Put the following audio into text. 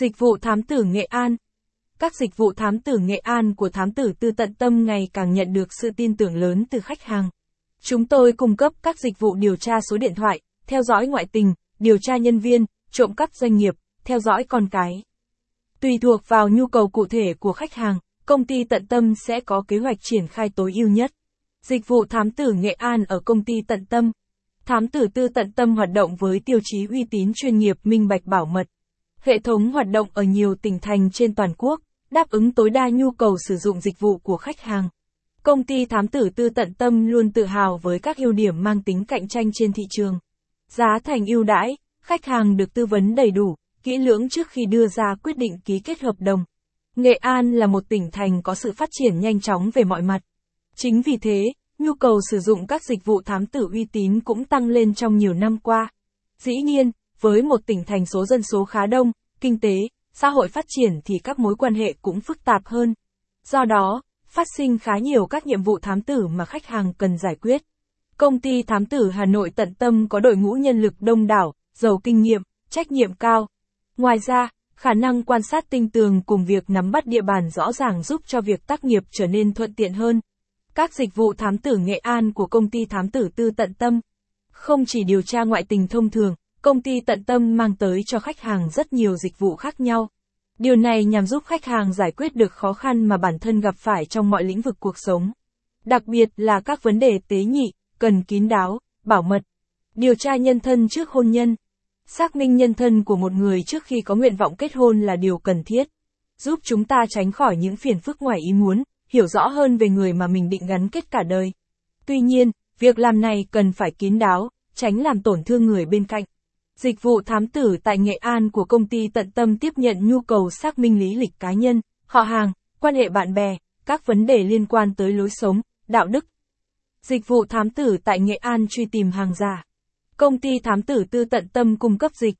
Dịch vụ thám tử Nghệ An Các dịch vụ thám tử Nghệ An của thám tử tư tận tâm ngày càng nhận được sự tin tưởng lớn từ khách hàng. Chúng tôi cung cấp các dịch vụ điều tra số điện thoại, theo dõi ngoại tình, điều tra nhân viên, trộm cắp doanh nghiệp, theo dõi con cái. Tùy thuộc vào nhu cầu cụ thể của khách hàng, công ty tận tâm sẽ có kế hoạch triển khai tối ưu nhất. Dịch vụ thám tử Nghệ An ở công ty tận tâm. Thám tử tư tận tâm hoạt động với tiêu chí uy tín chuyên nghiệp minh bạch bảo mật. Hệ thống hoạt động ở nhiều tỉnh thành trên toàn quốc, đáp ứng tối đa nhu cầu sử dụng dịch vụ của khách hàng. Công ty thám tử tư tận tâm luôn tự hào với các ưu điểm mang tính cạnh tranh trên thị trường. Giá thành ưu đãi, khách hàng được tư vấn đầy đủ, kỹ lưỡng trước khi đưa ra quyết định ký kết hợp đồng. Nghệ An là một tỉnh thành có sự phát triển nhanh chóng về mọi mặt. Chính vì thế, nhu cầu sử dụng các dịch vụ thám tử uy tín cũng tăng lên trong nhiều năm qua. Dĩ nhiên, với một tỉnh thành số dân số khá đông, kinh tế, xã hội phát triển thì các mối quan hệ cũng phức tạp hơn. Do đó, phát sinh khá nhiều các nhiệm vụ thám tử mà khách hàng cần giải quyết. Công ty thám tử Hà Nội tận tâm có đội ngũ nhân lực đông đảo, giàu kinh nghiệm, trách nhiệm cao. Ngoài ra, khả năng quan sát tinh tường cùng việc nắm bắt địa bàn rõ ràng giúp cho việc tác nghiệp trở nên thuận tiện hơn. Các dịch vụ thám tử Nghệ An của công ty thám tử tư tận tâm không chỉ điều tra ngoại tình thông thường, công ty tận tâm mang tới cho khách hàng rất nhiều dịch vụ khác nhau. Điều này nhằm giúp khách hàng giải quyết được khó khăn mà bản thân gặp phải trong mọi lĩnh vực cuộc sống. Đặc biệt là các vấn đề tế nhị, cần kín đáo, bảo mật. Điều tra nhân thân trước hôn nhân. Xác minh nhân thân của một người trước khi có nguyện vọng kết hôn là điều cần thiết. Giúp chúng ta tránh khỏi những phiền phức ngoài ý muốn, hiểu rõ hơn về người mà mình định gắn kết cả đời. Tuy nhiên, việc làm này cần phải kín đáo, tránh làm tổn thương người bên cạnh. Dịch vụ thám tử tại Nghệ An của công ty tận tâm tiếp nhận nhu cầu xác minh lý lịch cá nhân, họ hàng, quan hệ bạn bè, các vấn đề liên quan tới lối sống, đạo đức. Dịch vụ thám tử tại Nghệ An truy tìm hàng giả. Công ty thám tử tư tận tâm cung cấp dịch